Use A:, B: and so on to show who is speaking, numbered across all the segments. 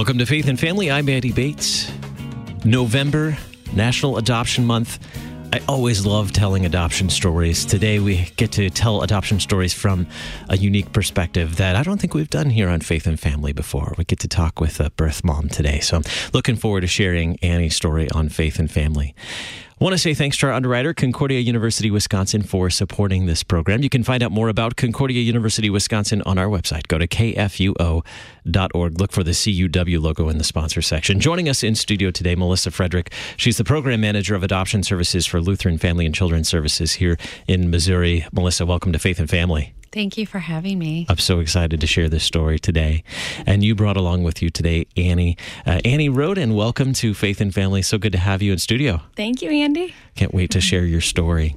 A: Welcome to Faith and Family. I'm Andy Bates. November, National Adoption Month. I always love telling adoption stories. Today, we get to tell adoption stories from a unique perspective that I don't think we've done here on Faith and Family before. We get to talk with a birth mom today. So I'm looking forward to sharing Annie's story on Faith and Family. Want to say thanks to our underwriter, Concordia University Wisconsin, for supporting this program. You can find out more about Concordia University Wisconsin on our website. Go to kfuo.org. Look for the CUW logo in the sponsor section. Joining us in studio today, Melissa Frederick. She's the program manager of adoption services for Lutheran Family and Children's Services here in Missouri. Melissa, welcome to Faith and Family.
B: Thank you for having me.
A: I'm so excited to share this story today. And you brought along with you today Annie. Uh, Annie Roden, welcome to Faith and Family. So good to have you in studio.
B: Thank you, Andy.
A: Can't wait to share your story.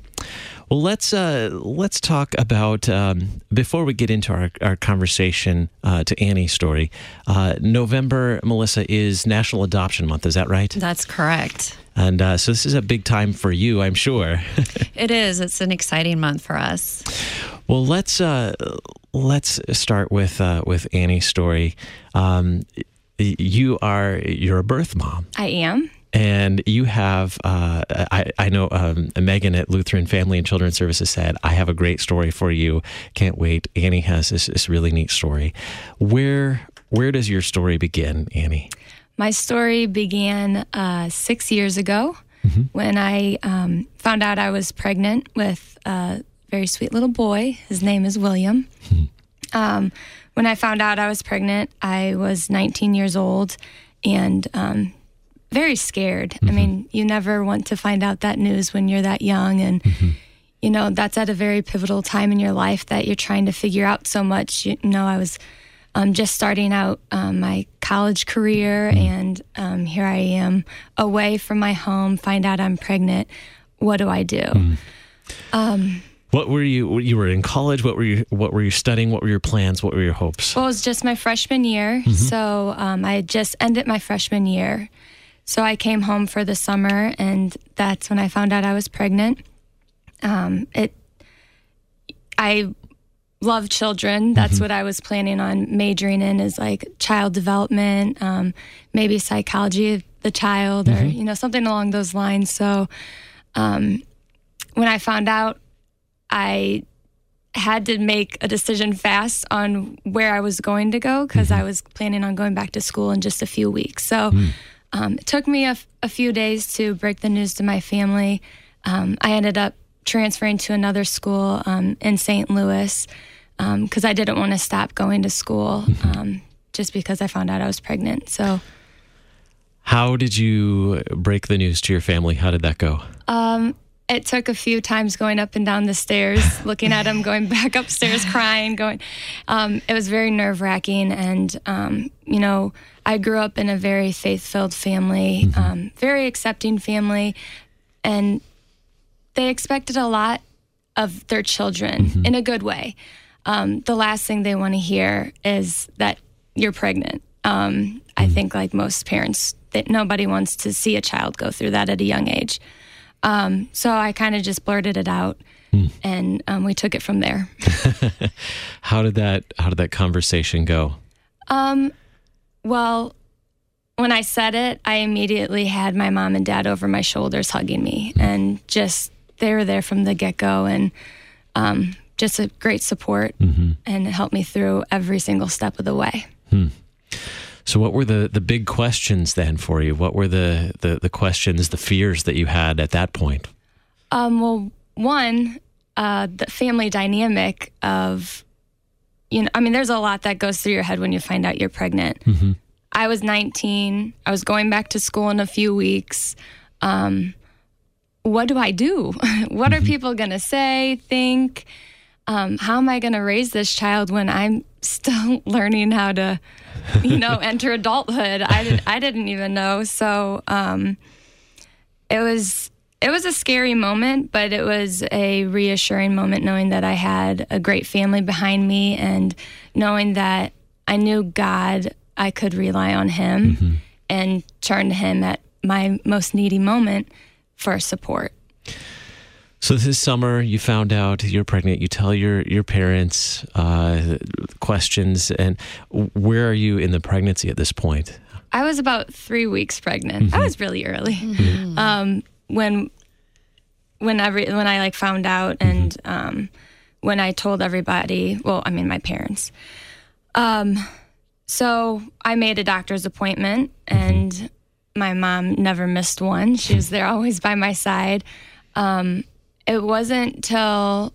A: Well, let's uh, let's talk about um, before we get into our, our conversation uh, to Annie's story. Uh, November, Melissa, is National Adoption Month. Is that right?
B: That's correct.
A: And uh, so this is a big time for you, I'm sure.
B: it is. It's an exciting month for us.
A: Well, let's uh, let's start with uh, with Annie's story. Um, you are you're a birth mom.
B: I am.
A: And you have, uh, I, I, know um, Megan at Lutheran Family and Children's Services said, I have a great story for you. Can't wait. Annie has this, this really neat story. Where where does your story begin, Annie?
B: My story began uh, six years ago mm-hmm. when I um, found out I was pregnant with a very sweet little boy. His name is William. Mm-hmm. Um, when I found out I was pregnant, I was 19 years old and um, very scared. Mm-hmm. I mean, you never want to find out that news when you're that young. And, mm-hmm. you know, that's at a very pivotal time in your life that you're trying to figure out so much. You know, I was um, just starting out um, my college career, mm-hmm. and um, here I am away from my home, find out I'm pregnant. What do I do? Mm-hmm.
A: Um, what were you? You were in college. What were you? What were you studying? What were your plans? What were your hopes?
B: Well, it was just my freshman year, mm-hmm. so um, I had just ended my freshman year, so I came home for the summer, and that's when I found out I was pregnant. Um, it, I love children. That's mm-hmm. what I was planning on majoring in is like child development, um, maybe psychology of the child, mm-hmm. or you know something along those lines. So, um, when I found out, I had to make a decision fast on where I was going to go because mm-hmm. I was planning on going back to school in just a few weeks. So. Mm. Um, it took me a, f- a few days to break the news to my family. Um, I ended up transferring to another school um, in St. Louis because um, I didn't want to stop going to school mm-hmm. um, just because I found out I was pregnant. So,
A: how did you break the news to your family? How did that go?
B: Um, it took a few times going up and down the stairs, looking at him, going back upstairs, crying, going. it was very nerve wracking, and you know I grew up in a very faith filled family, mm-hmm. um, very accepting family, and they expected a lot of their children mm-hmm. in a good way. Um, the last thing they want to hear is that you're pregnant. Um, mm-hmm. I think, like most parents, that nobody wants to see a child go through that at a young age. Um, so I kind of just blurted it out, mm. and um, we took it from there.
A: how did that How did that conversation go?
B: Um, well, when I said it, I immediately had my mom and dad over my shoulders hugging me, and just they were there from the get go, and um, just a great support, mm-hmm. and it helped me through every single step of the way. Hmm.
A: So, what were the the big questions then for you? What were the the, the questions, the fears that you had at that point?
B: Um, well, one, uh, the family dynamic of you know, I mean, there's a lot that goes through your head when you find out you're pregnant. Mm-hmm. I was 19. I was going back to school in a few weeks. Um, what do I do? what mm-hmm. are people going to say, think? Um, how am I going to raise this child when I'm still learning how to, you know, enter adulthood? I, did, I didn't even know. So um, it was it was a scary moment, but it was a reassuring moment knowing that I had a great family behind me and knowing that I knew God, I could rely on Him mm-hmm. and turn to Him at my most needy moment for support.
A: So this summer, you found out you're pregnant. You tell your your parents uh, questions, and where are you in the pregnancy at this point?
B: I was about three weeks pregnant. Mm-hmm. I was really early mm-hmm. um, when when every when I like found out, and mm-hmm. um, when I told everybody. Well, I mean my parents. Um, so I made a doctor's appointment, mm-hmm. and my mom never missed one. She was there always by my side. Um, it wasn't till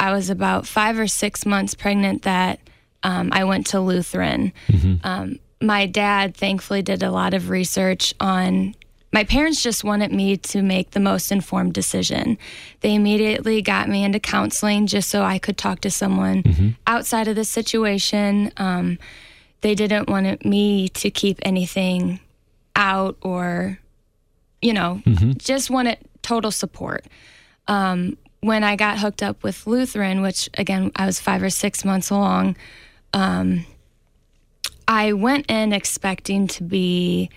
B: I was about five or six months pregnant that um, I went to Lutheran. Mm-hmm. Um, my dad thankfully did a lot of research on. My parents just wanted me to make the most informed decision. They immediately got me into counseling just so I could talk to someone mm-hmm. outside of the situation. Um, they didn't want me to keep anything out or, you know, mm-hmm. just wanted total support um, when I got hooked up with Lutheran, which again, I was five or six months along, um, I went in expecting to be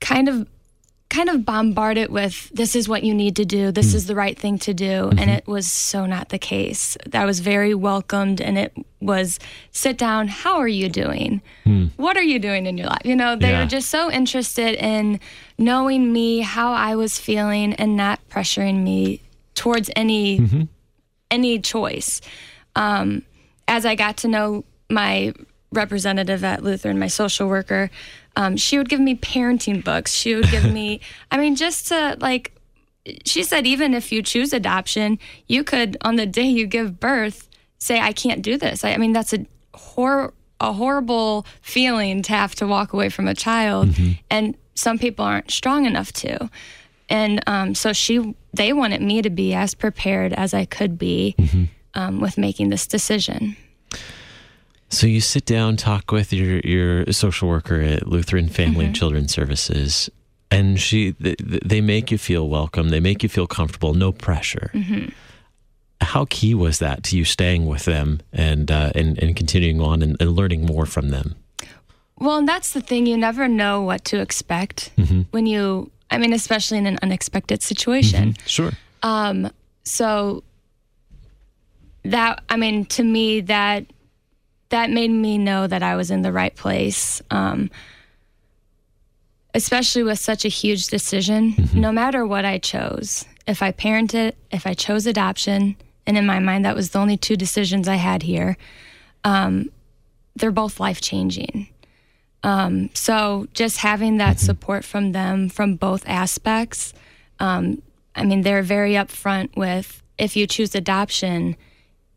B: kind of kind of bombard it with this is what you need to do this mm. is the right thing to do mm-hmm. and it was so not the case i was very welcomed and it was sit down how are you doing mm. what are you doing in your life you know they yeah. were just so interested in knowing me how i was feeling and not pressuring me towards any mm-hmm. any choice um, as i got to know my representative at lutheran my social worker um, she would give me parenting books. She would give me, I mean, just to like, she said, even if you choose adoption, you could, on the day you give birth, say, I can't do this. I, I mean, that's a hor- a horrible feeling to have to walk away from a child. Mm-hmm. And some people aren't strong enough to. And um, so she, they wanted me to be as prepared as I could be mm-hmm. um, with making this decision.
A: So you sit down, talk with your your social worker at Lutheran Family mm-hmm. and Children's Services, and she they make you feel welcome. They make you feel comfortable. No pressure. Mm-hmm. How key was that to you staying with them and uh, and, and continuing on and, and, learning more from them?
B: Well, and that's the thing. You never know what to expect mm-hmm. when you. I mean, especially in an unexpected situation.
A: Mm-hmm. Sure.
B: Um. So that I mean, to me, that that made me know that I was in the right place. Um, especially with such a huge decision, mm-hmm. no matter what I chose, if I parented, if I chose adoption, and in my mind, that was the only two decisions I had here, um, they're both life changing. Um, so just having that mm-hmm. support from them from both aspects, um, I mean, they're very upfront with if you choose adoption,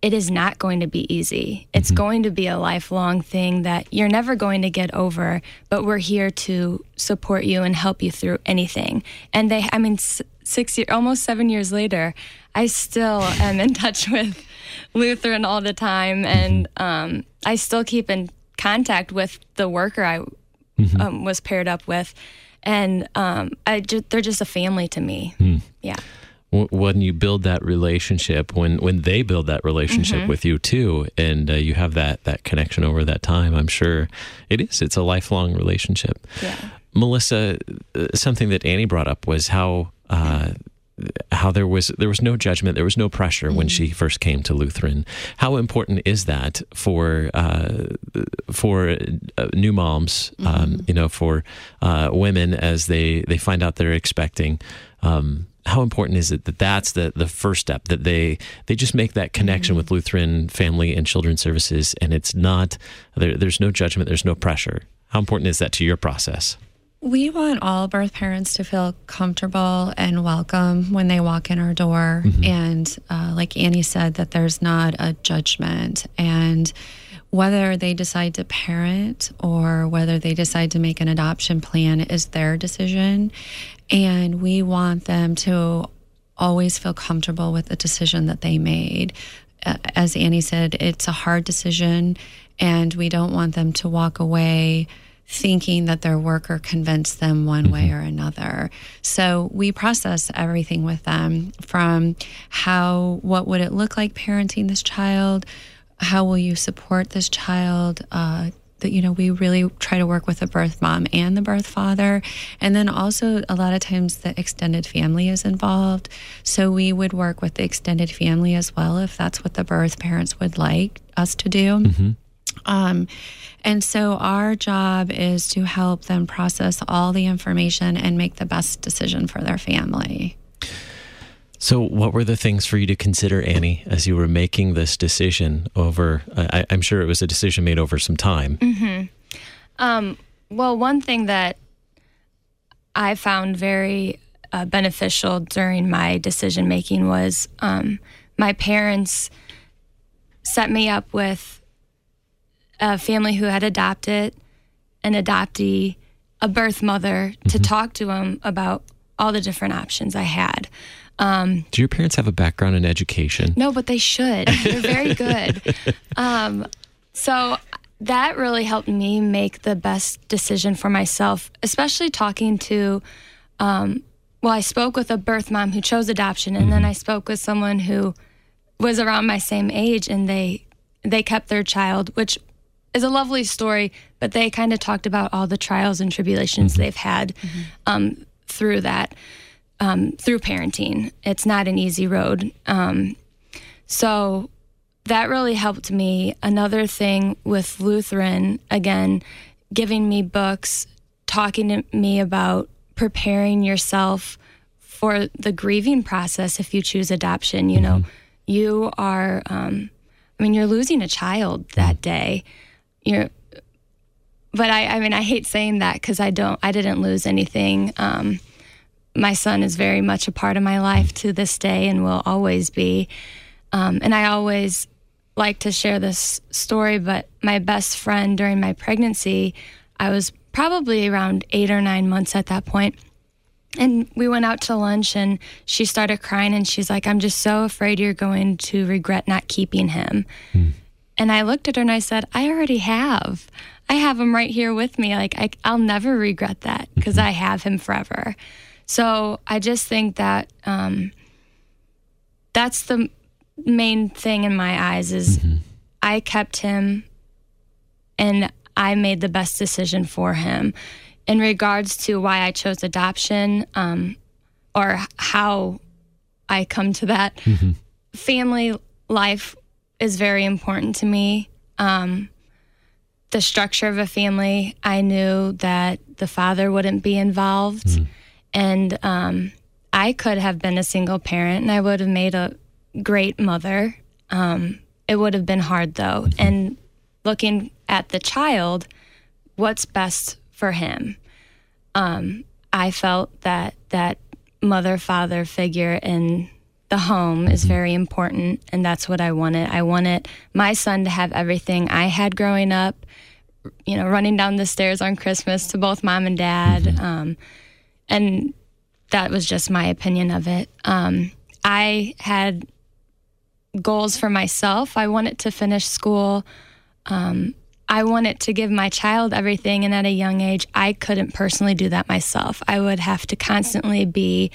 B: it is not going to be easy. It's mm-hmm. going to be a lifelong thing that you're never going to get over, but we're here to support you and help you through anything. And they, I mean, six years, almost seven years later, I still am in touch with Lutheran all the time. And mm-hmm. um, I still keep in contact with the worker I mm-hmm. um, was paired up with. And um, I ju- they're just a family to me. Mm. Yeah
A: when you build that relationship, when when they build that relationship mm-hmm. with you too, and uh, you have that that connection over that time, I'm sure it is. It's a lifelong relationship.
B: Yeah.
A: Melissa, uh, something that Annie brought up was how. Uh, how there was there was no judgment, there was no pressure mm-hmm. when she first came to Lutheran. How important is that for uh, for uh, new moms? Um, mm-hmm. Um, you know, for uh, women as they they find out they're expecting. Um, how important is it that that's the the first step that they they just make that connection mm-hmm. with Lutheran Family and Children's Services, and it's not there, there's no judgment, there's no pressure. How important is that to your process?
C: We want all birth parents to feel comfortable and welcome when they walk in our door, mm-hmm. and uh, like Annie said, that there's not a judgment and whether they decide to parent or whether they decide to make an adoption plan is their decision. And we want them to always feel comfortable with the decision that they made. Uh, as Annie said, it's a hard decision, and we don't want them to walk away thinking that their worker convinced them one mm-hmm. way or another. So we process everything with them from how, what would it look like parenting this child? How will you support this child? Uh, that you know we really try to work with the birth mom and the birth father. And then also a lot of times the extended family is involved. So we would work with the extended family as well if that's what the birth parents would like us to do. Mm-hmm. um, and so our job is to help them process all the information and make the best decision for their family
A: so, what were the things for you to consider, Annie, as you were making this decision over? I, am sure it was a decision made over some time.
B: Mm-hmm. Um, well, one thing that I found very uh, beneficial during my decision making was um, my parents set me up with a family who had adopted an adoptee, a birth mother, mm-hmm. to talk to them about all the different options I had.
A: Um, Do your parents have a background in education?
B: No, but they should. They're very good. um, so that really helped me make the best decision for myself, especially talking to. Um, well, I spoke with a birth mom who chose adoption, and mm-hmm. then I spoke with someone who was around my same age, and they they kept their child, which is a lovely story. But they kind of talked about all the trials and tribulations mm-hmm. they've had mm-hmm. um, through that um, through parenting. It's not an easy road. Um, so that really helped me. Another thing with Lutheran, again, giving me books, talking to me about preparing yourself for the grieving process if you choose adoption. You know, mm-hmm. you are, um, I mean, you're losing a child that day. You're, but I, I mean, I hate saying that because I don't, I didn't lose anything. Um, my son is very much a part of my life to this day and will always be. Um, and I always like to share this story, but my best friend during my pregnancy, I was probably around eight or nine months at that point. And we went out to lunch and she started crying and she's like, I'm just so afraid you're going to regret not keeping him. Hmm. And I looked at her and I said, I already have. I have him right here with me. Like, I, will never regret that because mm-hmm. I have him forever. So I just think that um, that's the main thing in my eyes is mm-hmm. I kept him and I made the best decision for him. In regards to why I chose adoption um, or how I come to that, mm-hmm. family life is very important to me. Um, the structure of a family, I knew that the father wouldn't be involved. Mm-hmm. And um, I could have been a single parent and I would have made a great mother. Um, it would have been hard though. And looking at the child, what's best for him? Um, I felt that that mother father figure in the home is mm-hmm. very important, and that's what I wanted. I wanted my son to have everything I had growing up. You know, running down the stairs on Christmas to both mom and dad. Mm-hmm. Um, and that was just my opinion of it. Um, I had goals for myself. I wanted to finish school. Um, I wanted to give my child everything, and at a young age, I couldn't personally do that myself. I would have to constantly be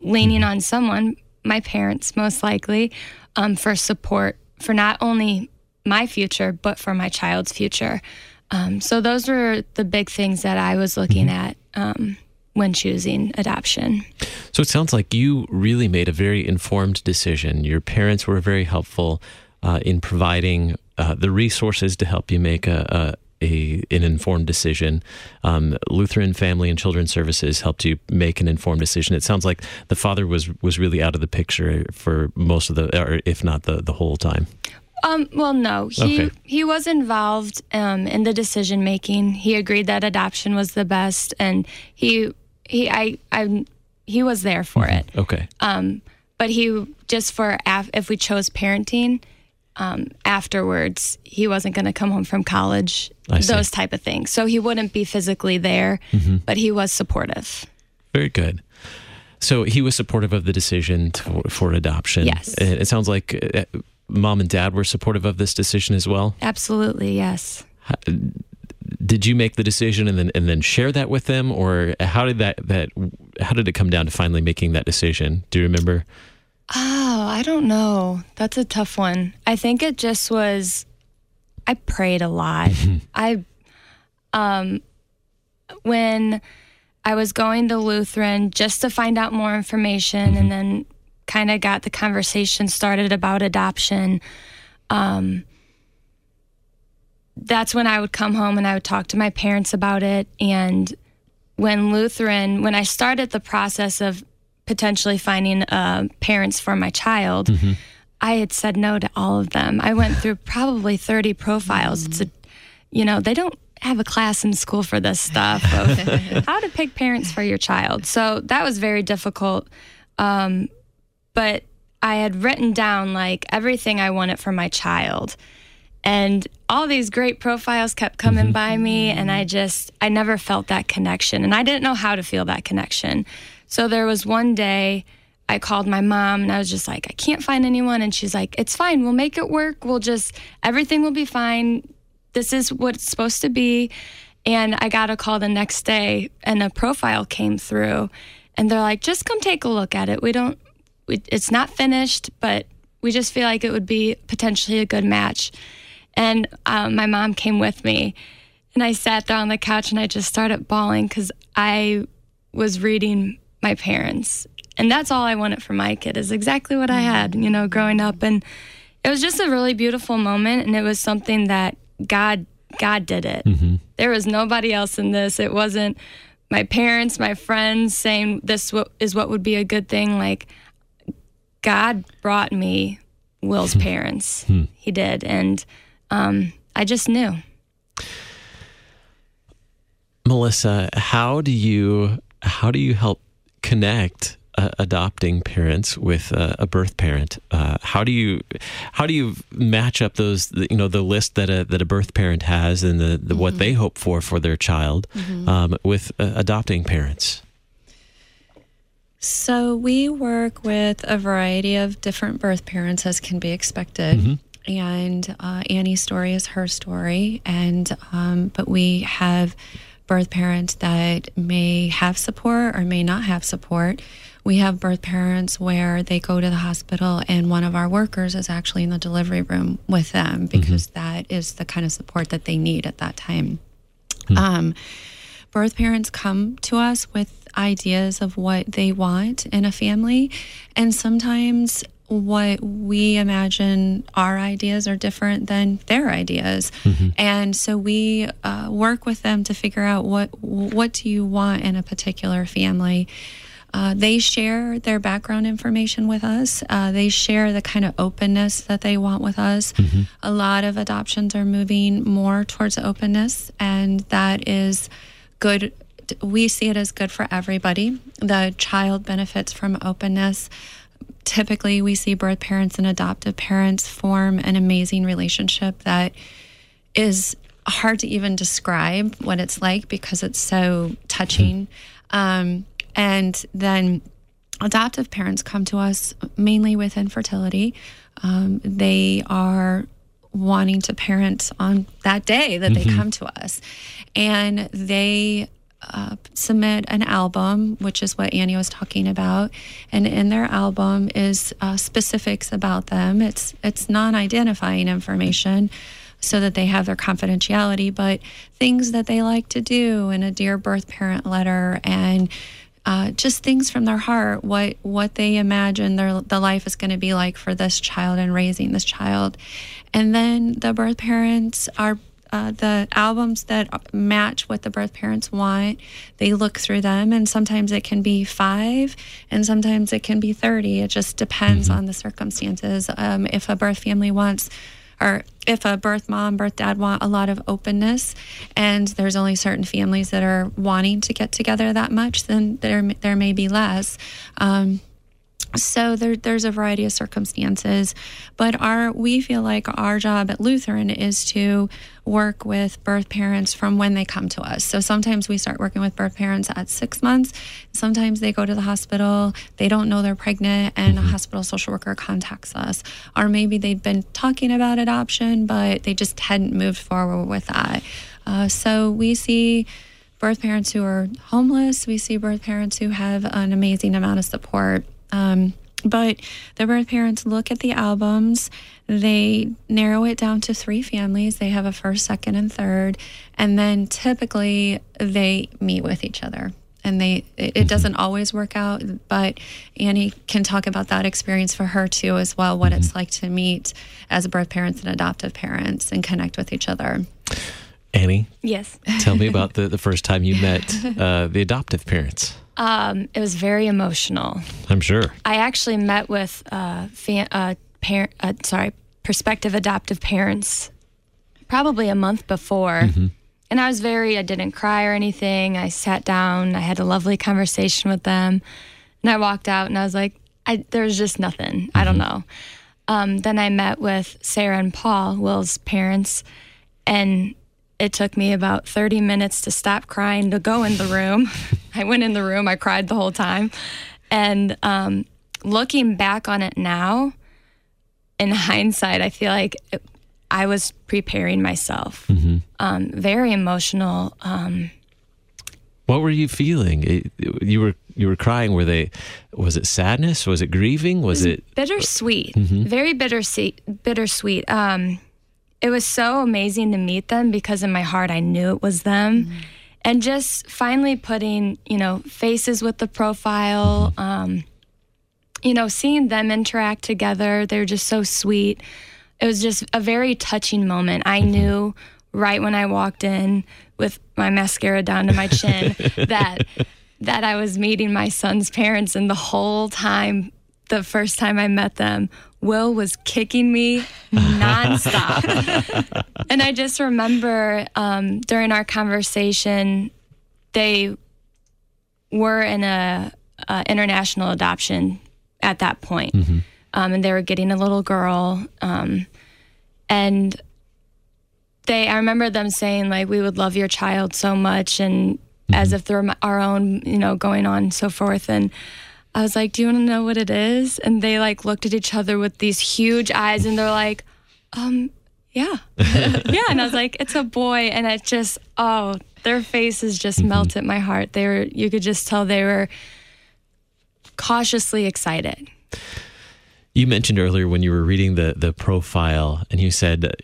B: leaning on someone, my parents most likely, um, for support for not only my future, but for my child's future. Um, so, those were the big things that I was looking mm-hmm. at um, when choosing adoption.
A: So it sounds like you really made a very informed decision. Your parents were very helpful uh, in providing uh, the resources to help you make a, a, a an informed decision. Um, Lutheran Family and Children's Services helped you make an informed decision. It sounds like the father was was really out of the picture for most of the, or if not the the whole time.
B: Um, well, no, he okay. he was involved um, in the decision making. He agreed that adoption was the best, and he he I I he was there for mm-hmm. it.
A: Okay.
B: Um, but he just for af- if we chose parenting, um, afterwards he wasn't going to come home from college. Those type of things. So he wouldn't be physically there, mm-hmm. but he was supportive.
A: Very good. So he was supportive of the decision to, for adoption.
B: Yes.
A: It sounds like uh, mom and dad were supportive of this decision as well.
B: Absolutely, yes.
A: Did you make the decision and then and then share that with them? Or how did that that how did it come down to finally making that decision? Do you remember?
B: Oh i don't know. That's a tough one. I think it just was I prayed a lot. I, um, when I was going to Lutheran just to find out more information and then kind of got the conversation started about adoption. Um, that's when I would come home and I would talk to my parents about it. And when Lutheran, when I started the process of potentially finding uh, parents for my child, I had said no to all of them. I went through probably 30 profiles. It's a, you know, they don't have a class in school for this stuff of how to pick parents for your child. So that was very difficult. Um, but I had written down like everything I wanted for my child. And all these great profiles kept coming mm-hmm. by me, and I just, I never felt that connection. And I didn't know how to feel that connection. So there was one day I called my mom, and I was just like, I can't find anyone. And she's like, It's fine. We'll make it work. We'll just, everything will be fine. This is what it's supposed to be. And I got a call the next day, and a profile came through, and they're like, Just come take a look at it. We don't, it's not finished, but we just feel like it would be potentially a good match. And um, my mom came with me, and I sat there on the couch and I just started bawling because I was reading my parents, and that's all I wanted for my kid is exactly what I had, you know, growing up, and it was just a really beautiful moment, and it was something that God God did it. There was nobody else in this. It wasn't my parents, my friends saying this is what would be a good thing. Like God brought me Will's parents. He did, and um, I just knew.
A: Melissa, how do you how do you help connect uh, adopting parents with uh, a birth parent? Uh, how do you how do you match up those you know the list that a that a birth parent has and the, the what they hope for for their child um, with uh, adopting parents?
C: So we work with a variety of different birth parents, as can be expected. And uh, Annie's story is her story, and um, but we have birth parents that may have support or may not have support. We have birth parents where they go to the hospital and one of our workers is actually in the delivery room with them because that is the kind of support that they need at that time. Um, birth parents come to us with ideas of what they want in a family, and sometimes what we imagine our ideas are different than their ideas. And so we uh, work with them to figure out what what do you want in a particular family. Uh, they share their background information with us. Uh, they share the kind of openness that they want with us. A lot of adoptions are moving more towards openness, and that is good. We see it as good for everybody. The child benefits from openness. Typically, we see birth parents and adoptive parents form an amazing relationship that is hard to even describe what it's like because it's so touching. Um, and then adoptive parents come to us mainly with infertility. Um, they are wanting to parent on that day that they come to us. And they uh, submit an album, which is what Annie was talking about, and in their album is uh, specifics about them. It's it's non-identifying information, so that they have their confidentiality, but things that they like to do, and a dear birth parent letter, and uh, just things from their heart, what what they imagine their the life is going to be like for this child and raising this child, and then the birth parents are uh, the albums that match what the birth parents want. They look through them, and sometimes it can be five, and sometimes it can be 30. It just depends on the circumstances. Um, if a birth family wants, or if a birth mom, birth dad want a lot of openness, and there's only certain families that are wanting to get together that much, then there there may be less. Um, so there, there's a variety of circumstances, but our we feel like our job at Lutheran is to work with birth parents from when they come to us. So sometimes we start working with birth parents at six months. Sometimes they go to the hospital, they don't know they're pregnant, and a hospital social worker contacts us. Or maybe they'd been talking about adoption, but they just hadn't moved forward with that. Uh, so we see birth parents who are homeless. We see birth parents who have an amazing amount of support. Um, But the birth parents look at the albums, they narrow it down to three families. They have a first, second, and third. And then typically they meet with each other. And they it
A: Mm-hmm.
C: doesn't always work out, but Annie can talk about that experience for her too as well, what
A: Mm-hmm.
C: it's like to meet as birth parents and adoptive parents and connect with each other.
A: Annie,
B: Yes.
A: tell me about the, the first time you met uh, the adoptive parents.
B: Um, it was very emotional.
A: I'm sure.
B: I actually met with uh, fan, uh, parent, uh, sorry, prospective adoptive parents probably a month before. And I was very, I didn't cry or anything. I sat down, I had a lovely conversation with them. And I walked out and I was like, I, there was just nothing. I don't know. Um, then I met with Sarah and Paul, Will's parents, and it took me about 30 minutes to stop crying to go in the room. I went in the room, I cried the whole time. And um, looking back on it now, in hindsight, I feel like it, I was preparing myself. Um, very emotional. Um,
A: What were you feeling? It- you were you were crying. Were they? Was it sadness? Was it grieving? Was it?
B: bittersweet, very bittersweet. Bittersweet. Um, it was so amazing to meet them because in my heart I knew it was them, mm-hmm. and just finally putting you know faces with the profile. Mm-hmm. Um, you know, seeing them interact together, they're just so sweet. It was just a very touching moment. I mm-hmm. knew right when I walked in with my mascara down to my chin that that I was meeting my son's parents and the whole time the first time I met them, Will was kicking me nonstop. and I just remember um, during our conversation, they were in a, a international adoption at that point. Um, and they were getting a little girl. Um, and they, I remember them saying, like, we would love your child so much. And as if they're our own, you know, going on and so forth. And I was like, do you want to know what it is? And they like looked at each other with these huge eyes and they're like, um, yeah. yeah. And I was like, it's a boy. And it just, oh, their faces just melted my heart. They were, you could just tell they were cautiously excited.
A: You mentioned earlier when you were reading the the profile, and you said,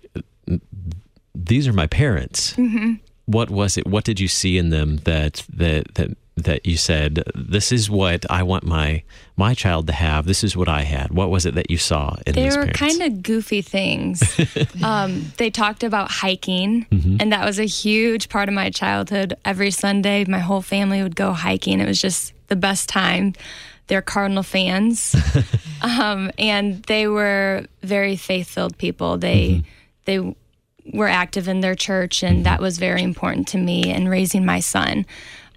A: "These are my parents." Mm-hmm. What was it? What did you see in them that that that that you said, "This is what I want my my child to have. This is what I had." What was it that you saw in
B: They
A: these
B: were
A: parents?
B: kind of goofy things. um, they talked about hiking,
A: Mm-hmm.
B: and that was a huge part of my childhood. Every Sunday, my whole family would go hiking. It was just the best time. They're Cardinal fans, um, and they were very faith-filled people. They they were active in their church, and that was very important to me in raising my son.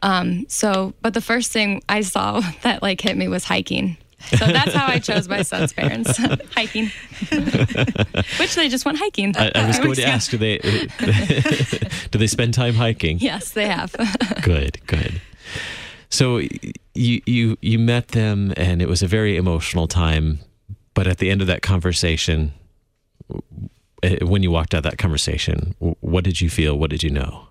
B: Um, so, but the first thing I saw that like hit me was hiking. So that's how I chose my son's parents, hiking, which they just went hiking.
A: I, I was going to ask, do they do they spend time hiking?
B: Yes, they have.
A: Good, good. So you you you met them, and it was a very emotional time. But at the end of that conversation, eh, when you walked out of that conversation, what did you feel? What did you know?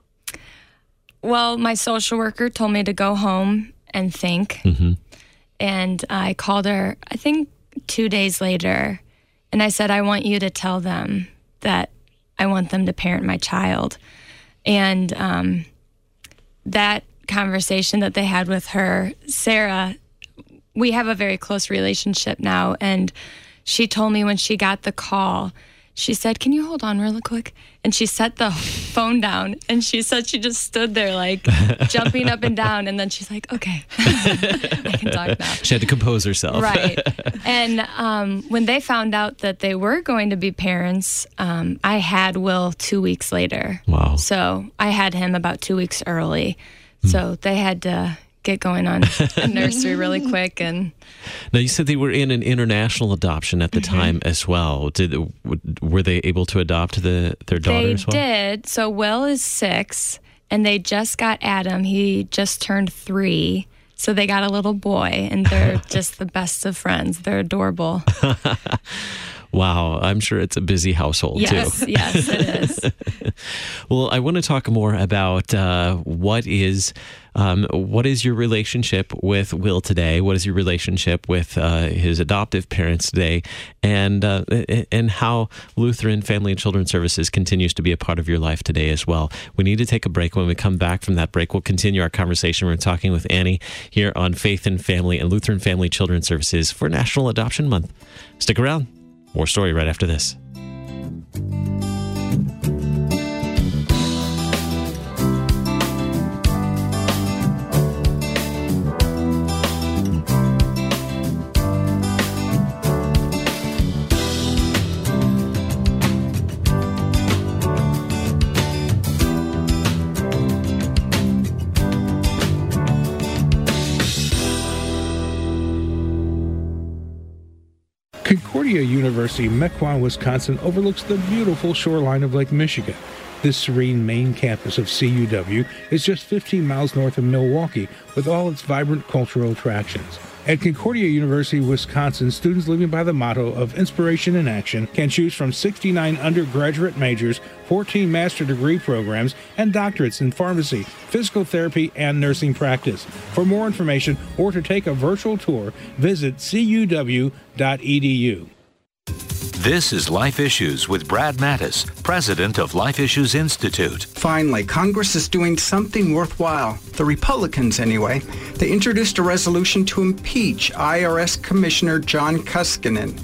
B: Well, my social worker told me to go home and think. And I called her, I think two days later, and I said, I want you to tell them that I want them to parent my child. And um, that conversation that they had with her, Sarah, we have a very close relationship now. And she told me when she got the call, she said, Can you hold on really quick? And she set the phone down and she said she just stood there like jumping up and down. And then she's like, Okay, I can talk now.
A: She had to compose herself.
B: Right. And um, when they found out that they were going to be parents, um, I had Will two weeks later.
A: Wow.
B: So I had him about two weeks early. So they had to get going on a nursery really quick. And
A: Now you said they were in an international adoption at the
B: Mm-hmm.
A: time as well. Did were they able to adopt the their daughter
B: they
A: as well?
B: They did. So Will is six, and they just got Adam. He just turned three. So they got a little boy, and they're just the best of friends. They're adorable.
A: Wow, I'm sure it's a busy household
B: yes,
A: too.
B: Yes, it is.
A: well, I want to talk more about uh, what is um, what is your relationship with Will today? What is your relationship with uh, his adoptive parents today? And uh, and how Lutheran Family and Children Services continues to be a part of your life today as well. We need to take a break. When we come back from that break, we'll continue our conversation. We're talking with Annie here on Faith and Family and Lutheran Family Children Services for National Adoption Month. Stick around. More story right after this.
D: Concordia University, Mequon, Wisconsin overlooks the beautiful shoreline of Lake Michigan. This serene main campus of CUW is just 15 miles north of Milwaukee with all its vibrant cultural attractions. At Concordia University, Wisconsin, students living by the motto of inspiration and action can choose from 69 undergraduate majors, 14 master degree programs, and doctorates in pharmacy, physical therapy, and nursing practice. For more information or to take a virtual tour, visit cuw.edu.
E: This is Life Issues with Brad Mattes, president of Life Issues Institute.
F: Finally, Congress is doing something worthwhile. The Republicans, anyway. They introduced a resolution to impeach IRS Commissioner John Koskinen.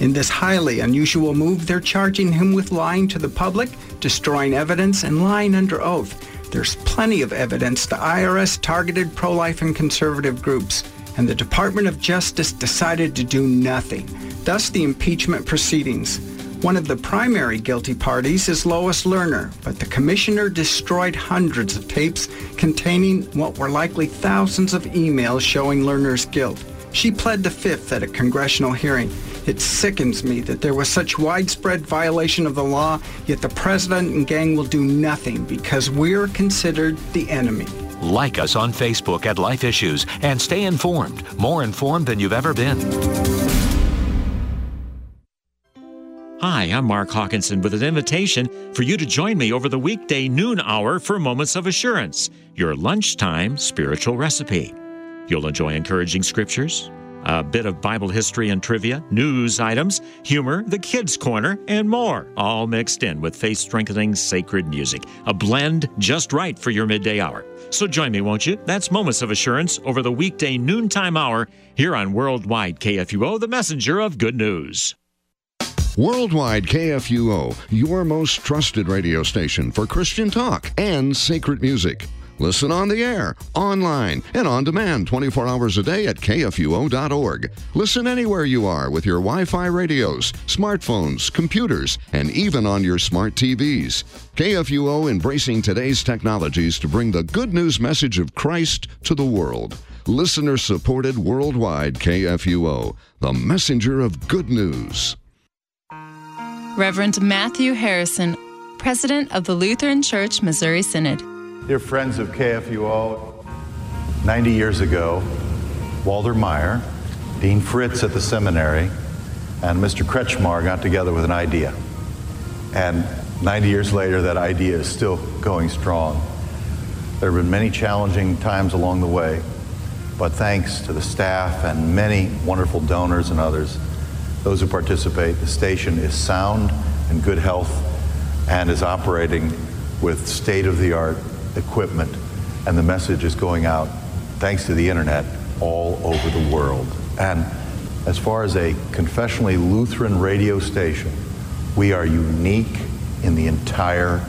F: In this highly unusual move, they're charging him with lying to the public, destroying evidence, and lying under oath. There's plenty of evidence the IRS targeted pro-life and conservative groups, and the Department of Justice decided to do nothing thus the impeachment proceedings. One of the primary guilty parties is Lois Lerner, but the commissioner destroyed hundreds of tapes containing what were likely thousands of emails showing Lerner's guilt. She pled the fifth at a congressional hearing. It sickens me that there was such widespread violation of the law, yet the president and gang will do nothing because we're considered the enemy.
E: Like us on Facebook at Life Issues and stay informed, more informed than you've ever been.
G: Hi, I'm Mark Hawkinson with an invitation for you to join me over the weekday noon hour for Moments of Assurance, your lunchtime spiritual recipe. You'll enjoy encouraging scriptures, a bit of Bible history and trivia, news items, humor, the kids' corner, and more, all mixed in with faith strengthening sacred music. A blend just right for your midday hour. So join me, won't you? That's Moments of Assurance over the weekday noontime hour here on Worldwide KFUO, the messenger of good news.
H: Worldwide KFUO, your most trusted radio station for Christian talk and sacred music. Listen on the air, online, and on demand 24 hours a day at kfuo.org. Listen anywhere you are with your Wi Fi radios, smartphones, computers, and even on your smart TVs. KFUO embracing today's technologies to bring the good news message of Christ to the world. Listener supported worldwide KFUO, the messenger of good news.
I: Reverend Matthew Harrison, President of the Lutheran Church Missouri Synod.
J: Dear friends of KFUO, 90 years ago, Walter Maier, Dean Fritz at the seminary, and Mr. Kretzschmar got together with an idea. And 90 years later, that idea is still going strong. There have been many challenging times along the way, but thanks to the staff and many wonderful donors and others, those who participate, the station is sound and good health and is operating with state of the art equipment. And the message is going out, thanks to the internet, all over the world. And as far as a confessionally Lutheran radio station, we are unique in the entire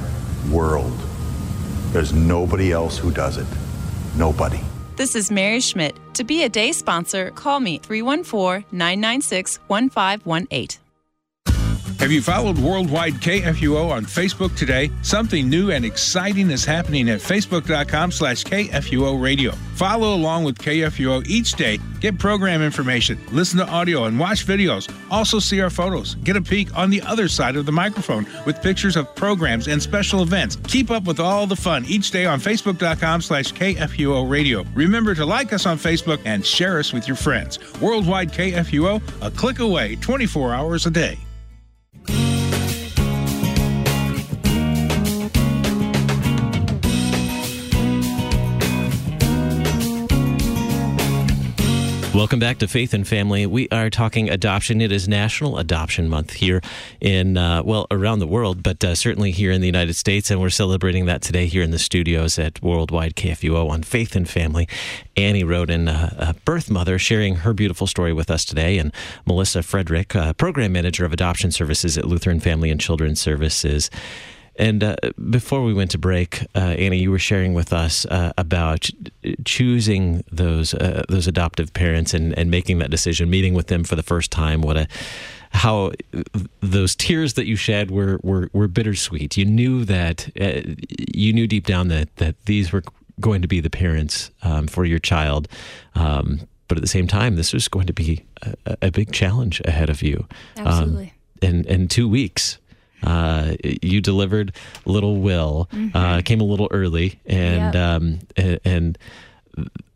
J: world. There's nobody else who does it. Nobody.
I: This is Mary Schmidt. To be a day sponsor, call me 314 996 1518.
D: Have you followed Worldwide KFUO on Facebook today? Something new and exciting is happening at facebook.com slash KFUO radio. Follow along with KFUO each day. Get program information, listen to audio, and watch videos. Also see our photos. Get a peek on the other side of the microphone with pictures of programs and special events. Keep up with all the fun each day on facebook.com slash KFUO radio. Remember to like us on Facebook and share us with your friends. Worldwide KFUO, a click away 24 hours a day.
A: Welcome back to Faith and Family. We are talking adoption. It is National Adoption Month here in, uh, well, around the world, but uh, certainly here in the United States. And we're celebrating that today here in the studios at Worldwide KFUO on Faith and Family. Annie Roden, uh, a birth mother, sharing her beautiful story with us today. And Melissa Frederick, uh, Program Manager of Adoption Services at Lutheran Family and Children's Services. And uh, before we went to break, uh, Annie, you were sharing with us uh, about choosing those uh, those adoptive parents and, and making that decision, meeting with them for the first time. What a how those tears that you shed were were, were bittersweet. You knew that uh, you knew deep down that that these were going to be the parents um, for your child. Um, but at the same time, this was going to be a, a big challenge ahead of you.
B: Absolutely.
A: Um, in, in two weeks, uh, you delivered little Will. Mm-hmm. Uh, came a little early, and yep. um, and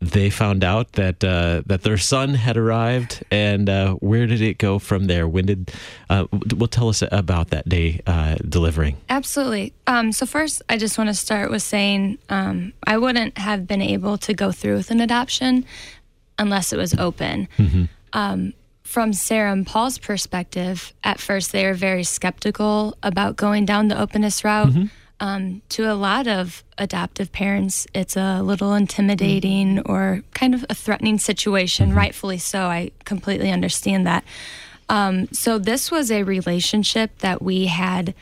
A: they found out that uh, that their son had arrived. And uh, where did it go from there? When did? Uh, well, tell us about that day uh, delivering.
B: Absolutely. Um, so first, I just want to start with saying um, I wouldn't have been able to go through with an adoption unless it was open. Mm-hmm. Um, from Sarah and Paul's perspective, at first they were very skeptical about going down the openness route. Mm-hmm. Um, to a lot of adoptive parents, it's a little intimidating mm-hmm. or kind of a threatening situation, mm-hmm. rightfully so. I completely understand that. Um, so, this was a relationship that we had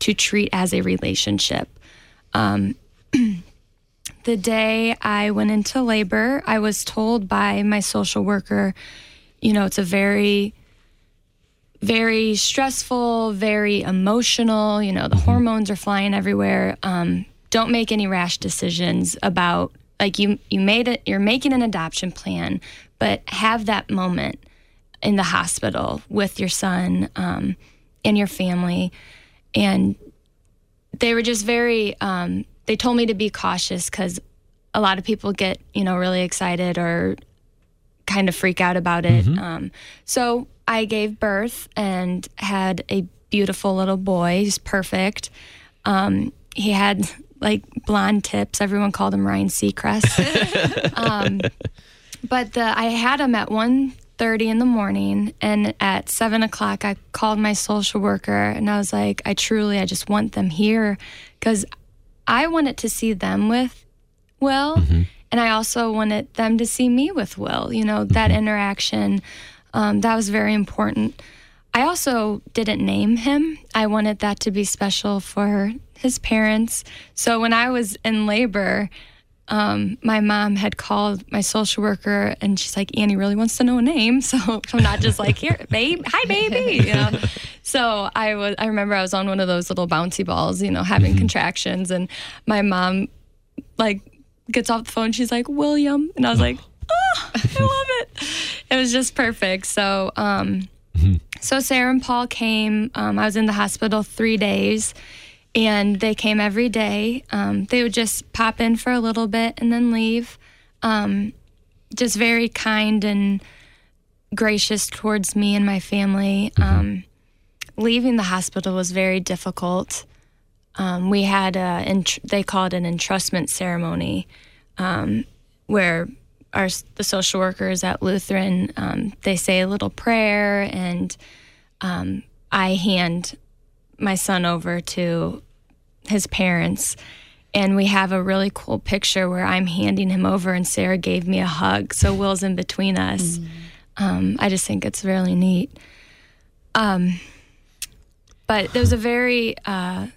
B: to treat as a relationship. Um, the day I went into labor, I was told by my social worker you know, it's a very, very stressful, very emotional. You know, the mm-hmm. hormones are flying everywhere. Um, don't make any rash decisions about like you you made it. You're making an adoption plan, but have that moment in the hospital with your son um, and your family, and they were just very. Um, they told me to be cautious because a lot of people get you know really excited or kind of freak out about it. Mm-hmm. Um, so I gave birth and had a beautiful little boy. He's perfect. Um, he had like blonde tips. Everyone called him Ryan Seacrest. um, but the, I had him at 1.30 in the morning, and at seven o'clock, I called my social worker, and I was like, I truly, I just want them here because I wanted to see them with Will. Mm-hmm. And I also wanted them to see me with Will, you know, that mm-hmm. interaction. Um, that was very important. I also didn't name him. I wanted that to be special for his parents. So when I was in labor, um, my mom had called my social worker and she's like, Annie really wants to know a name. So I'm not just like, here, babe, hi, baby. You know? so I was, I remember I was on one of those little bouncy balls, you know, having mm-hmm. contractions and my mom like gets off the phone. She's like, William. And I was like, oh, I love it. It was just perfect. So, um, mm-hmm. so Sarah and Paul came. Um, I was in the hospital three days and they came every day. Um, they would just pop in for a little bit and then leave. Um, just very kind and gracious towards me and my family. Mm-hmm. Um, leaving the hospital was very difficult um, we had a, they call it an entrustment ceremony, um, where our the social workers at Lutheran um, they say a little prayer, and um, I hand my son over to his parents, and we have a really cool picture where I'm handing him over, and Sarah gave me a hug. So Will's in between us. Mm. I just think it's really neat. Um, but there was a very uh,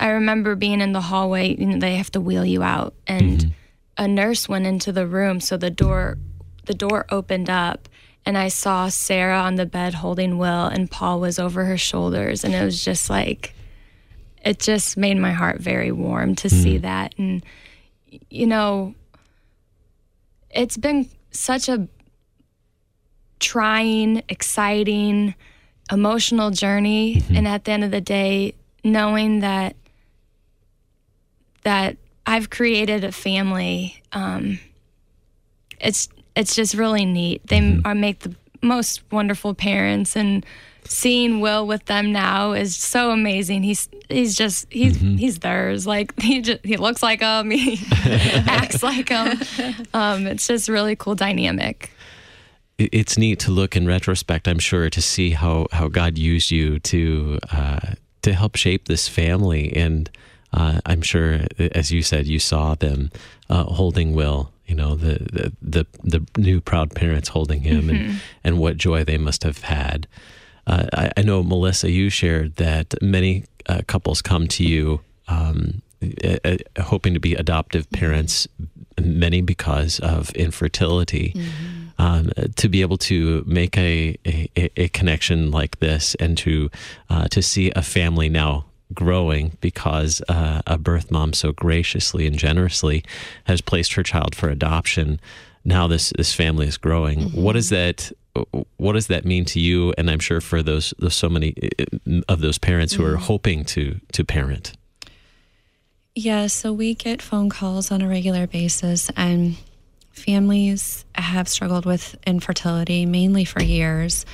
B: I remember being in the hallway, you know, they have to wheel you out and mm-hmm. a nurse went into the room so the door the door opened up and I saw Sarah on the bed holding Will and Paul was over her shoulders and it was just like it just made my heart very warm to mm-hmm. see that and you know it's been such a trying, exciting, emotional journey mm-hmm. and at the end of the day knowing that that I've created a family. Um, it's it's just really neat. They mm-hmm. are make the most wonderful parents and seeing Will with them now is so amazing. He's he's just he's mm-hmm. he's theirs. Like he just, he looks like them. He acts like them. Um, it's just really cool dynamic.
A: It's neat to look in retrospect. I'm sure to see how how God used you to uh, to help shape this family, and uh, I'm sure, as you said, you saw them uh, holding Will you know the, the the the, new proud parents holding him mm-hmm. and and what joy they must have had uh, I, I, know, Melissa, you shared that many uh, couples come to you um, uh, hoping to be adoptive parents, many because of infertility. Mm-hmm. Um, to be able to make a, a, a, connection like this and to uh, to see a family now growing because uh, a birth mom so graciously and generously has placed her child for adoption. Now this this family is growing. Mm-hmm. What is that? what does that mean to you? And I'm sure for those, those so many uh, of those parents who are mm-hmm. hoping to to parent.
C: Yeah, so we get phone calls on a regular basis, and families have struggled with infertility mainly for years.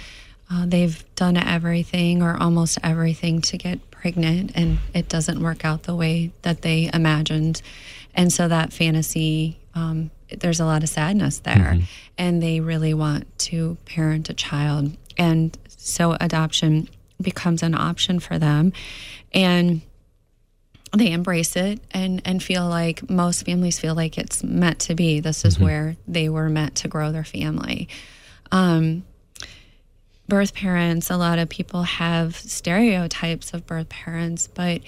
C: Uh, they've done everything or almost everything to get pregnant, and it doesn't work out the way that they imagined. And so that fantasy um, there's a lot of sadness there mm-hmm. and they really want to parent a child and so adoption becomes an option for them and they embrace it and and feel like most families feel like it's meant to be this is mm-hmm. where they were meant to grow their family um, birth parents a lot of people have stereotypes of birth parents but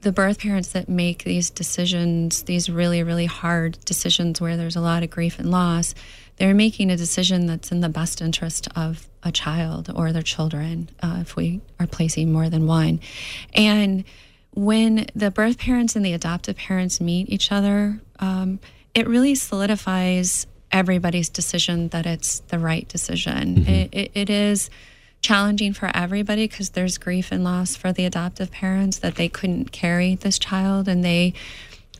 C: the birth parents that make these decisions, these really, really hard decisions where there's a lot of grief and loss, they're making a decision that's in the best interest of a child or their children, uh, if we are placing more than one. And when the birth parents and the adoptive parents meet each other, um, it really solidifies everybody's decision that it's the right decision. Mm-hmm. It, it, it is challenging for everybody because there's grief and loss for the adoptive parents that they couldn't carry this child and they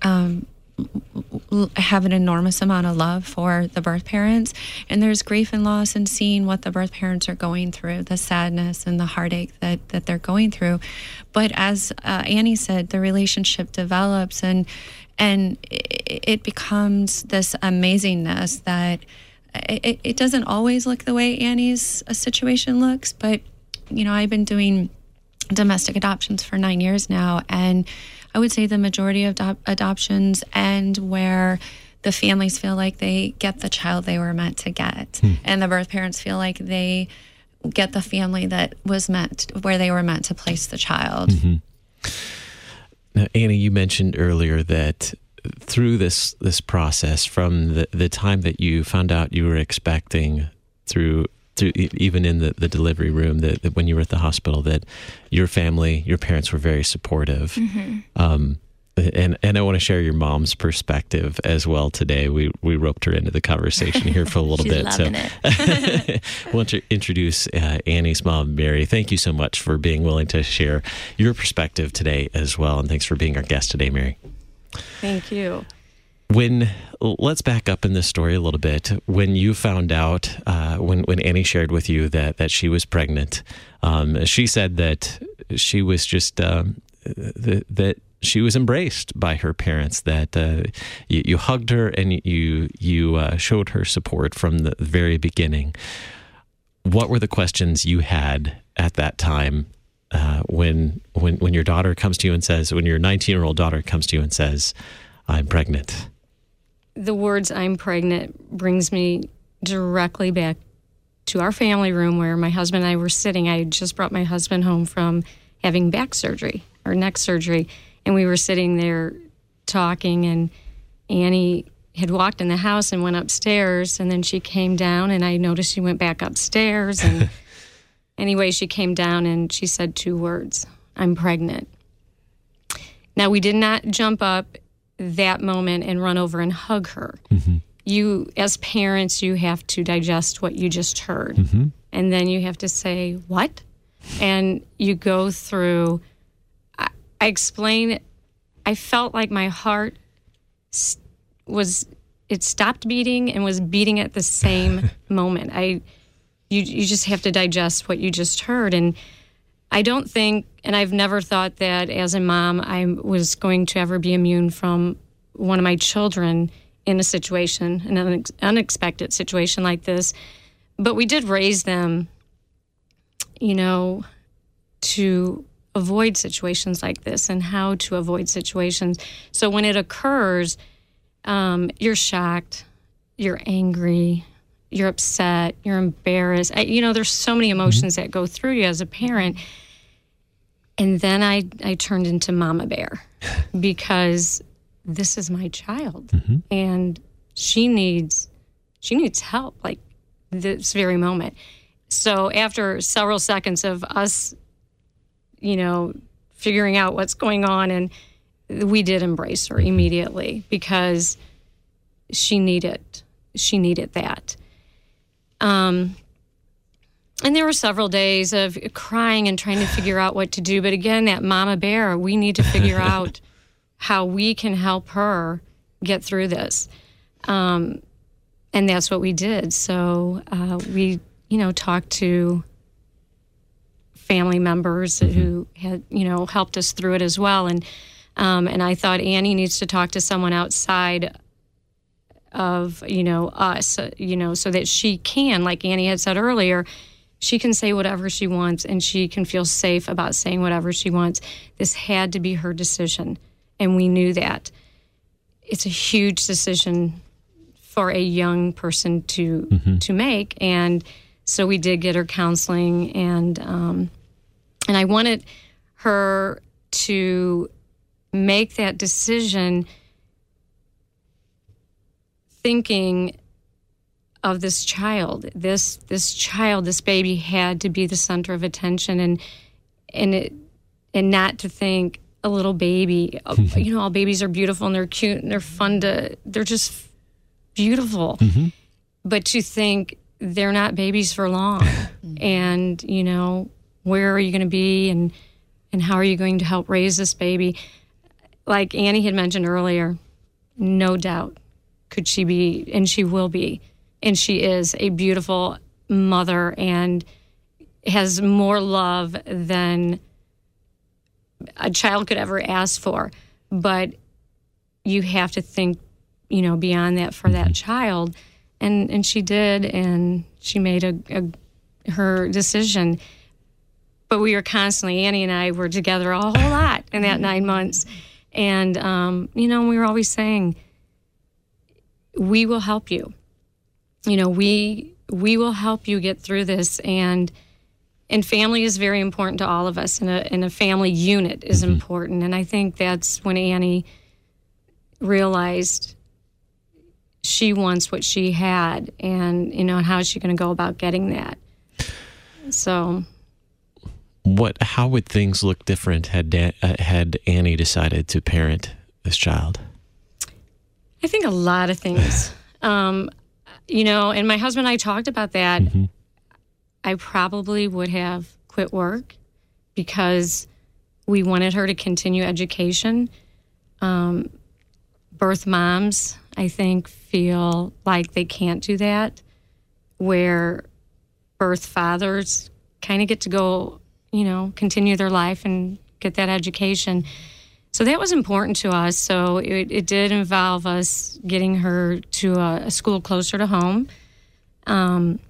C: um, have an enormous amount of love for the birth parents and there's grief and loss in seeing what the birth parents are going through the sadness and the heartache that, that they're going through but as uh, annie said the relationship develops and and it becomes this amazingness that it, it doesn't always look the way Annie's uh, situation looks, but you know, I've been doing domestic adoptions for nine years now, and I would say the majority of do- adoptions end where the families feel like they get the child they were meant to get, hmm. and the birth parents feel like they get the family that was meant where they were meant to place the child. Mm-hmm.
A: Now, Annie, you mentioned earlier that through this this process from the, the time that you found out you were expecting through through even in the, the delivery room that, that, when you were at the hospital that your family your parents were very supportive mm-hmm. um, and and I want to share your mom's perspective as well today. We we roped her into the conversation here for a little
B: She's
A: bit. So it. I want to introduce uh, Annie's mom, Mary. Thank you so much for being willing to share your perspective today as well, and thanks for being our guest today, Mary.
K: Thank you.
A: When let's back up in this story a little bit. When you found out, uh, when when Annie shared with you that that she was pregnant, um, she said that she was just um, that, that she was embraced by her parents. That uh, you, you, hugged her and you you uh, showed her support from the very beginning. What were the questions you had at that time uh, when when when your daughter comes to you and says, when your 19 year old daughter comes to you and says, "I'm pregnant."
K: The words "I'm pregnant" brings me directly back to our family room where my husband and I were sitting. I just brought my husband home from having back surgery or neck surgery, and we were sitting there talking. And Annie had walked in the house and went upstairs, and then she came down, and I noticed she went back upstairs and. Anyway, she came down and she said two words I'm pregnant. Now, we did not jump up that moment and run over and hug her. Mm-hmm. You, as parents, you have to digest what you just heard. Mm-hmm. And then you have to say, What? And you go through, I, explain, I felt like my heart was, it stopped beating and was beating at the same moment. I, you you just have to digest what you just heard and I don't think and I've never thought that as a mom I was going to ever be immune from one of my children in a situation an unexpected situation like this but we did raise them you know to avoid situations like this and how to avoid situations so when it occurs um, you're shocked you're angry you're upset, you're embarrassed. I, you know, there's so many emotions mm-hmm. that go through you as a parent. And then I, I turned into Mama Bear because this is my child mm-hmm. and she needs she needs help like this very moment. So after several seconds of us, you know, figuring out what's going on and we did embrace her mm-hmm. immediately because she needed she needed that. Um, and there were several days of crying and trying to figure out what to do. But again, that mama bear, we need to figure out how we can help her get through this. Um, and that's what we did. So uh, we, you know, talked to family members mm-hmm. who had, you know, helped us through it as well. And um, and I thought Annie needs to talk to someone outside of you know us you know so that she can like annie had said earlier she can say whatever she wants and she can feel safe about saying whatever she wants this had to be her decision and we knew that it's a huge decision for a young person to mm-hmm. to make and so we did get her counseling and um, and i wanted her to make that decision thinking of this child. This this child, this baby had to be the center of attention and and it and not to think a little baby. you know, all babies are beautiful and they're cute and they're fun to they're just beautiful. Mm-hmm. But to think they're not babies for long. and, you know, where are you going to be and and how are you going to help raise this baby? Like Annie had mentioned earlier, no doubt could she be, and she will be, and she is a beautiful mother and has more love than a child could ever ask for. But you have to think, you know, beyond that for that mm-hmm. child. And and she did, and she made a, a her decision. But we were constantly, Annie and I were together a whole lot in that nine months. And, um, you know, we were always saying, we will help you. You know, we we will help you get through this and and family is very important to all of us and a, and a family unit is mm-hmm. important and i think that's when annie realized she wants what she had and you know how is she going to go about getting that so
A: what how would things look different had Dan, uh, had annie decided to parent this child
K: I think a lot of things. um, you know, and my husband and I talked about that. Mm-hmm. I probably would have quit work because we wanted her to continue education. Um, birth moms, I think, feel like they can't do that, where birth fathers kind of get to go, you know, continue their life and get that education. So that was important to us. So it, it did involve us getting her to a, a school closer to home um,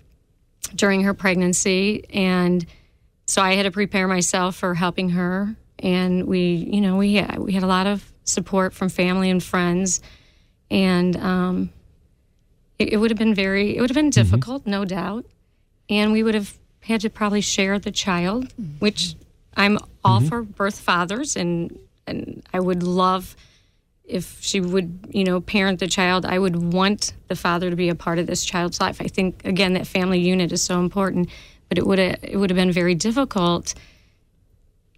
K: during her pregnancy. And so I had to prepare myself for helping her. And we, you know, we had, we had a lot of support from family and friends. And um, it, it, would have been very, it would have been mm-hmm. difficult, mm-hmm. no doubt. And we would have had to probably share the child, which I'm all mm-hmm. for birth fathers and and I would love if she would, you know, parent the child, I would want the father to be a part of this child's life. I think again that family unit is so important, but it would have, it would have been very difficult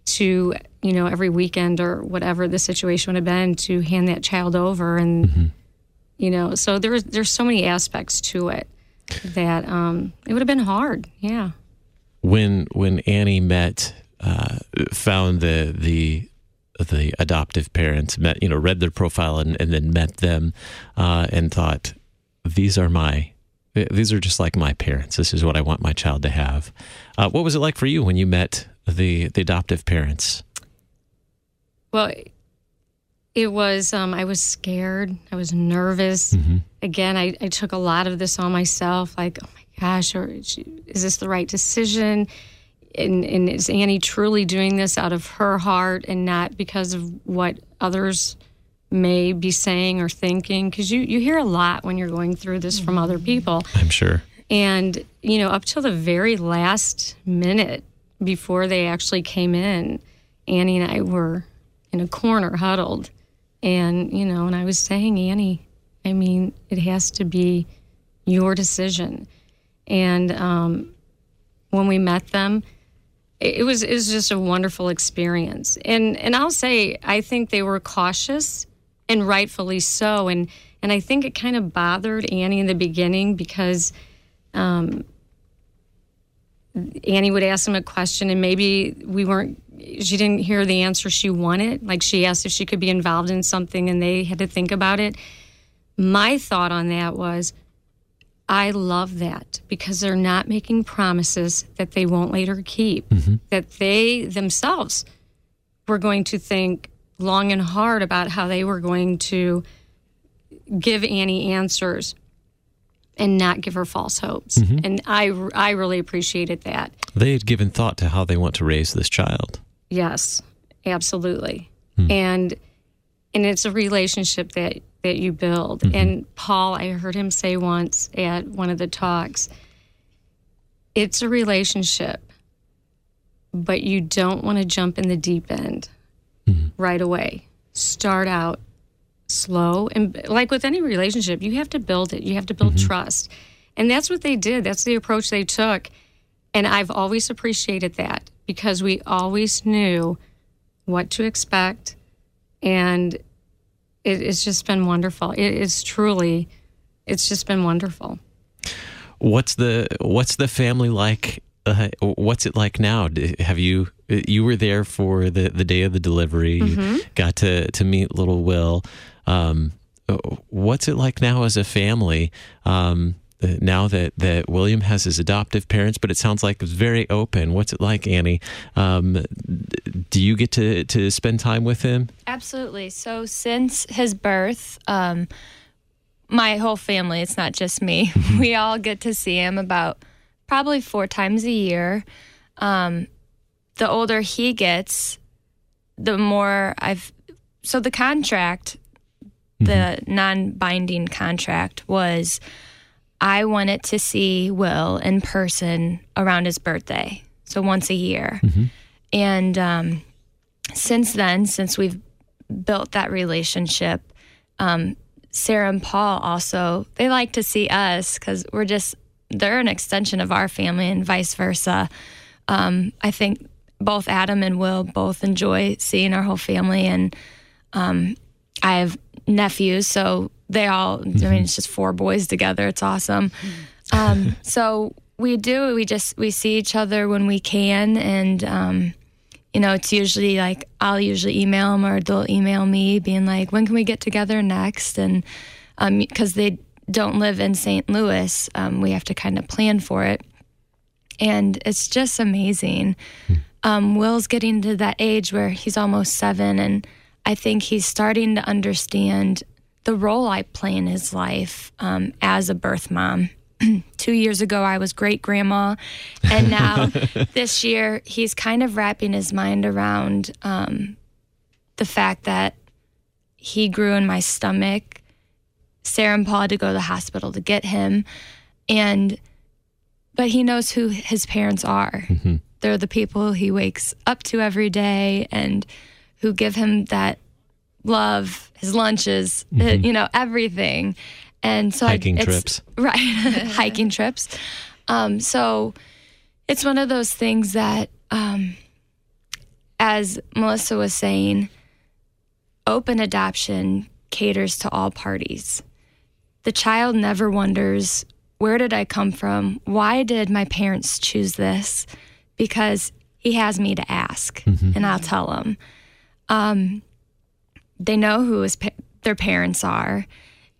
K: to, you know, every weekend or whatever the situation would have been to hand that child over and mm-hmm. you know, so there's there's so many aspects to it that um it would have been hard. Yeah.
A: When when Annie met uh, found the the the adoptive parents met, you know, read their profile and, and then met them uh, and thought, these are my these are just like my parents. This is what I want my child to have. Uh, what was it like for you when you met the the adoptive parents?
K: Well, it was. Um, I was scared. I was nervous.
A: Mm-hmm.
K: Again, I, I took a lot of this on myself. Like, oh my gosh, or is this the right decision? And, and is Annie truly doing this out of her heart and not because of what others may be saying or thinking? Because you, you hear a lot when you're going through this from other people.
A: I'm sure.
K: And, you know, up till the very last minute before they actually came in, Annie and I were in a corner huddled. And, you know, and I was saying, Annie, I mean, it has to be your decision. And um, when we met them, it was it was just a wonderful experience. And and I'll say I think they were cautious and rightfully so. And and I think it kind of bothered Annie in the beginning because um, Annie would ask them a question and maybe we weren't she didn't hear the answer she wanted. Like she asked if she could be involved in something and they had to think about it. My thought on that was I love that because they're not making promises that they won't later keep,
A: Mm-hmm.
K: that they themselves were going to think long and hard about how they were going to give Annie answers and not give her false hopes.
A: Mm-hmm.
K: And I, I really appreciated that.
A: They had given thought to how they want to raise this child.
K: Yes, absolutely. Hmm. And and it's a relationship that that you build. Mm-hmm. And Paul, I heard him say once at one of the talks, it's a relationship, but you don't want to jump in the deep end mm-hmm. right away. Start out slow and like with any relationship, you have to build it. You have to build mm-hmm. trust. And that's what they did. That's the approach they took. And I've always appreciated that because we always knew what to expect. And it, it's just been wonderful. It is truly, it's just been wonderful.
A: What's the what's the family like? Uh, what's it like now? Have you you were there for the, the day of the delivery? You got to to meet little Will. Um, what's it like now as a family? Um, now that, that William has his adoptive parents, but it sounds like it's very open. What's it like, Annie? Um, do you get to, to spend time with him?
B: Absolutely. So since his birth, um, my whole family, it's not just me, we all get to see him about probably four times a year. Um, the older he gets, the more I've. So the contract, the non binding contract was I wanted to see Will in person around his birthday. So once a year. And um, since then, since we've built that relationship, um, Sarah and Paul also they like to see us because we're just they're an extension of our family and vice versa. Um, I think both Adam and Will both enjoy seeing our whole family, and um, I have nephews, so they all. I mean, it's just four boys together. It's awesome. Um, so we do. We just we see each other when we can, and um, you know, it's usually like I'll usually email them or they'll email me, being like, "When can we get together next?" And because they don't live in St. Louis, um, we have to kind of plan for it, and it's just amazing. Um, Will's getting to that age where he's almost seven, and I think he's starting to understand the role I play in his life um, as a birth mom. Two years ago, I was great grandma, and now this year, he's kind of wrapping his mind around um, the fact that he grew in my stomach. Sarah and Paul had to go to the hospital to get him, and but he knows who his parents are. They're the people he wakes up to every day and who give him that love, his lunches, uh, you know, everything. And so
A: Hiking
B: it's-
A: trips.
B: right? hiking trips. Um, so it's one of those things that, um, as Melissa was saying, open adoption caters to all parties. The child never wonders, where did I come from? Why did my parents choose this? Because he has me to ask, and I'll tell him. Um, they know who his their parents are,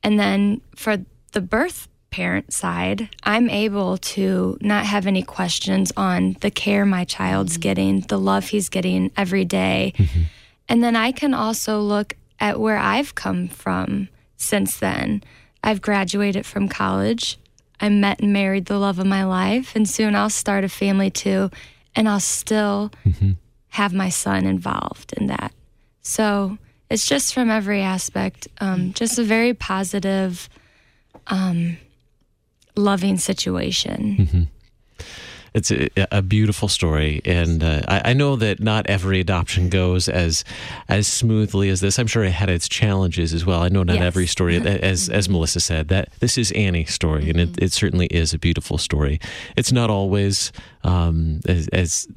B: and then for the birth parent side, I'm able to not have any questions on the care my child's mm-hmm. getting, the love he's getting every day. Mm-hmm. And then I can also look at where I've come from since then. I've graduated from college. I met and married the love of my life, and soon I'll start a family too, and I'll still mm-hmm. have my son involved in that. So it's just from every aspect, um, just a very positive, um, loving situation.
A: Mm-hmm. It's a, a, beautiful story, and uh, I, I, know that not every adoption goes as as smoothly as this. I'm sure it had its challenges as well. I know not yes. every story, as as Melissa said, that this is Annie's story, mm-hmm. and it, mm-hmm. it, certainly is a beautiful story. It's not always um, as, as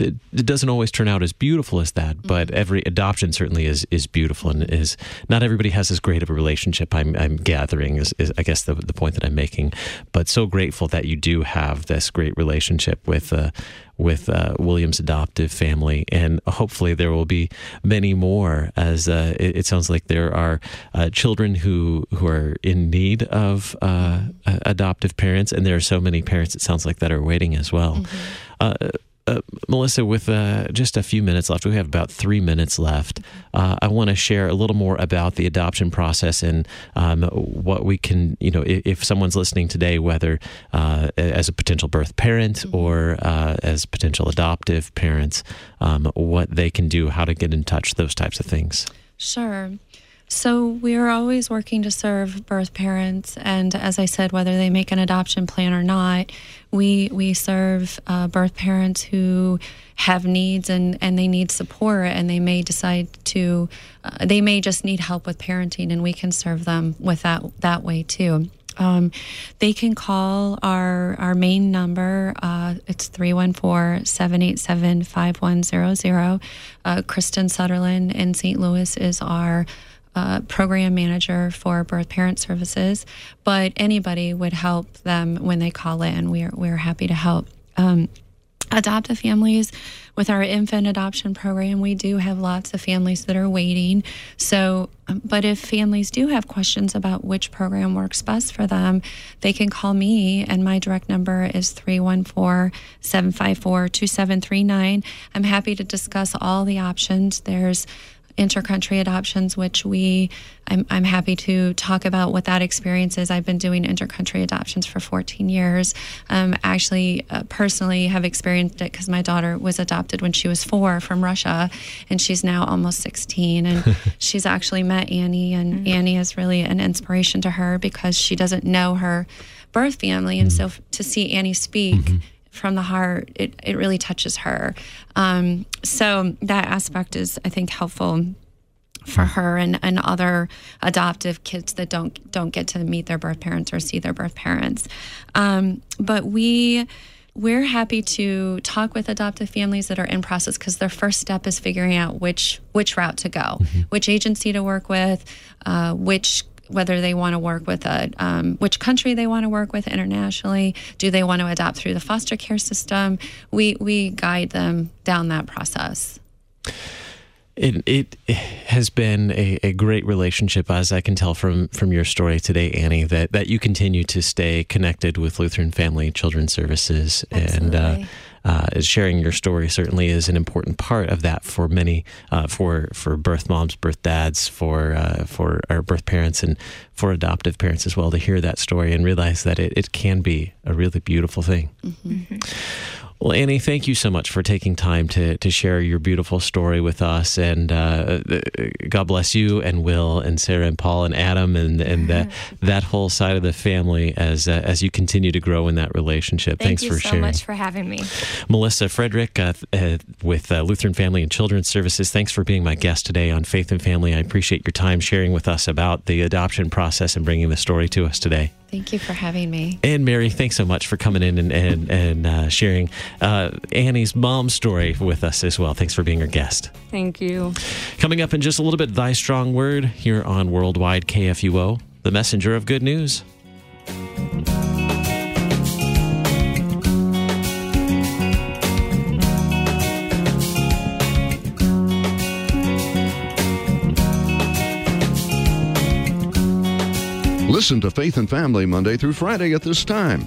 A: it doesn't always turn out as beautiful as that, but mm-hmm. every adoption certainly is is beautiful and is not everybody has as great of a relationship. I'm I'm gathering is, is I guess the the point that I'm making, but so grateful that you do have this great relationship with uh, with uh, William's adoptive family, and hopefully there will be many more. As uh, it, it, sounds like there are uh, children who who are in need of uh, adoptive parents, and there are so many parents. It sounds like that are waiting as well. Mm-hmm. Uh, Melissa, with uh, just a few minutes left, we have about three minutes left. Uh, I want to share a little more about the adoption process and um, what we can, you know, if, if someone's listening today, whether uh, as a potential birth parent mm-hmm. or uh, as potential adoptive parents, um, what they can do, how to get in touch, those types of things.
C: Sure. So we are always working to serve birth parents, and as I said, whether they make an adoption plan or not, we we serve uh, birth parents who have needs and and they need support, and they may decide to, uh, they may just need help with parenting, and we can serve them with that that way too. Um, they can call our our main number. Uh, it's 314-787-5100. Uh, Kristen Sutherland in St. Louis is our uh, program manager for birth parent services, but anybody would help them when they call in. We're, we're happy to help. Um, adoptive families with our infant adoption program we do have lots of families that are waiting so um, but if families do have questions about which program works best for them they can call me and my direct number is 314-754-2739 i'm happy to discuss all the options there's intercountry adoptions, which we, I'm, I'm happy to talk about what that experience is. I've been doing intercountry adoptions for 14 years. Um, actually, uh, personally, have experienced it because my daughter was adopted when she was four from Russia, and she's now almost 16. And she's actually met Annie, and mm-hmm. Annie is really an inspiration to her because she doesn't know her birth family. And so to see Annie speak, mm-hmm from the heart, it, it really touches her. Um, so that aspect is, I think, helpful for her and, and other adoptive kids that don't don't get to meet their birth parents or see their birth parents. Um, but we we're happy to talk with adoptive families that are in process because their first step is figuring out which which route to go, mm-hmm. which agency to work with, uh, which whether they want to work with a um, which country they want to work with internationally. Do they want to adopt through the foster care system? We we guide them down that process.
A: It, it has been a, a, great relationship, as I can tell from, from your story today, Annie, that, that you continue to stay connected with Lutheran Family Children's Services.
C: Absolutely.
A: And uh, uh, sharing your story certainly is an important part of that for many, uh, for for birth moms, birth dads, for uh, for our birth parents, and for adoptive parents as well to hear that story and realize that it, it can be a really beautiful thing. Mm-hmm. Well, Annie, thank you so much for taking time to, to share your beautiful story with us. And uh, God bless you and Will and Sarah and Paul and Adam and, and that, that whole side of the family as uh, as you continue to grow in that relationship.
B: Thank
A: Thanks for sharing
B: so
A: sharing.
B: much for having me.
A: Melissa Frederick uh, uh with uh, Lutheran Family and Children's Services, thanks for being my guest today on Faith and Family. I appreciate your time sharing with us about the adoption process and bringing the story to us today.
C: Thank you for having me.
A: And Mary, thanks so much for coming in and and, and uh, sharing uh, Annie's mom story with us as well. Thanks for being our guest.
K: Thank you.
A: Coming up in just a little bit, Thy Strong Word here on Worldwide KFUO, the messenger of good news.
H: Listen to Faith and Family Monday through Friday at this time.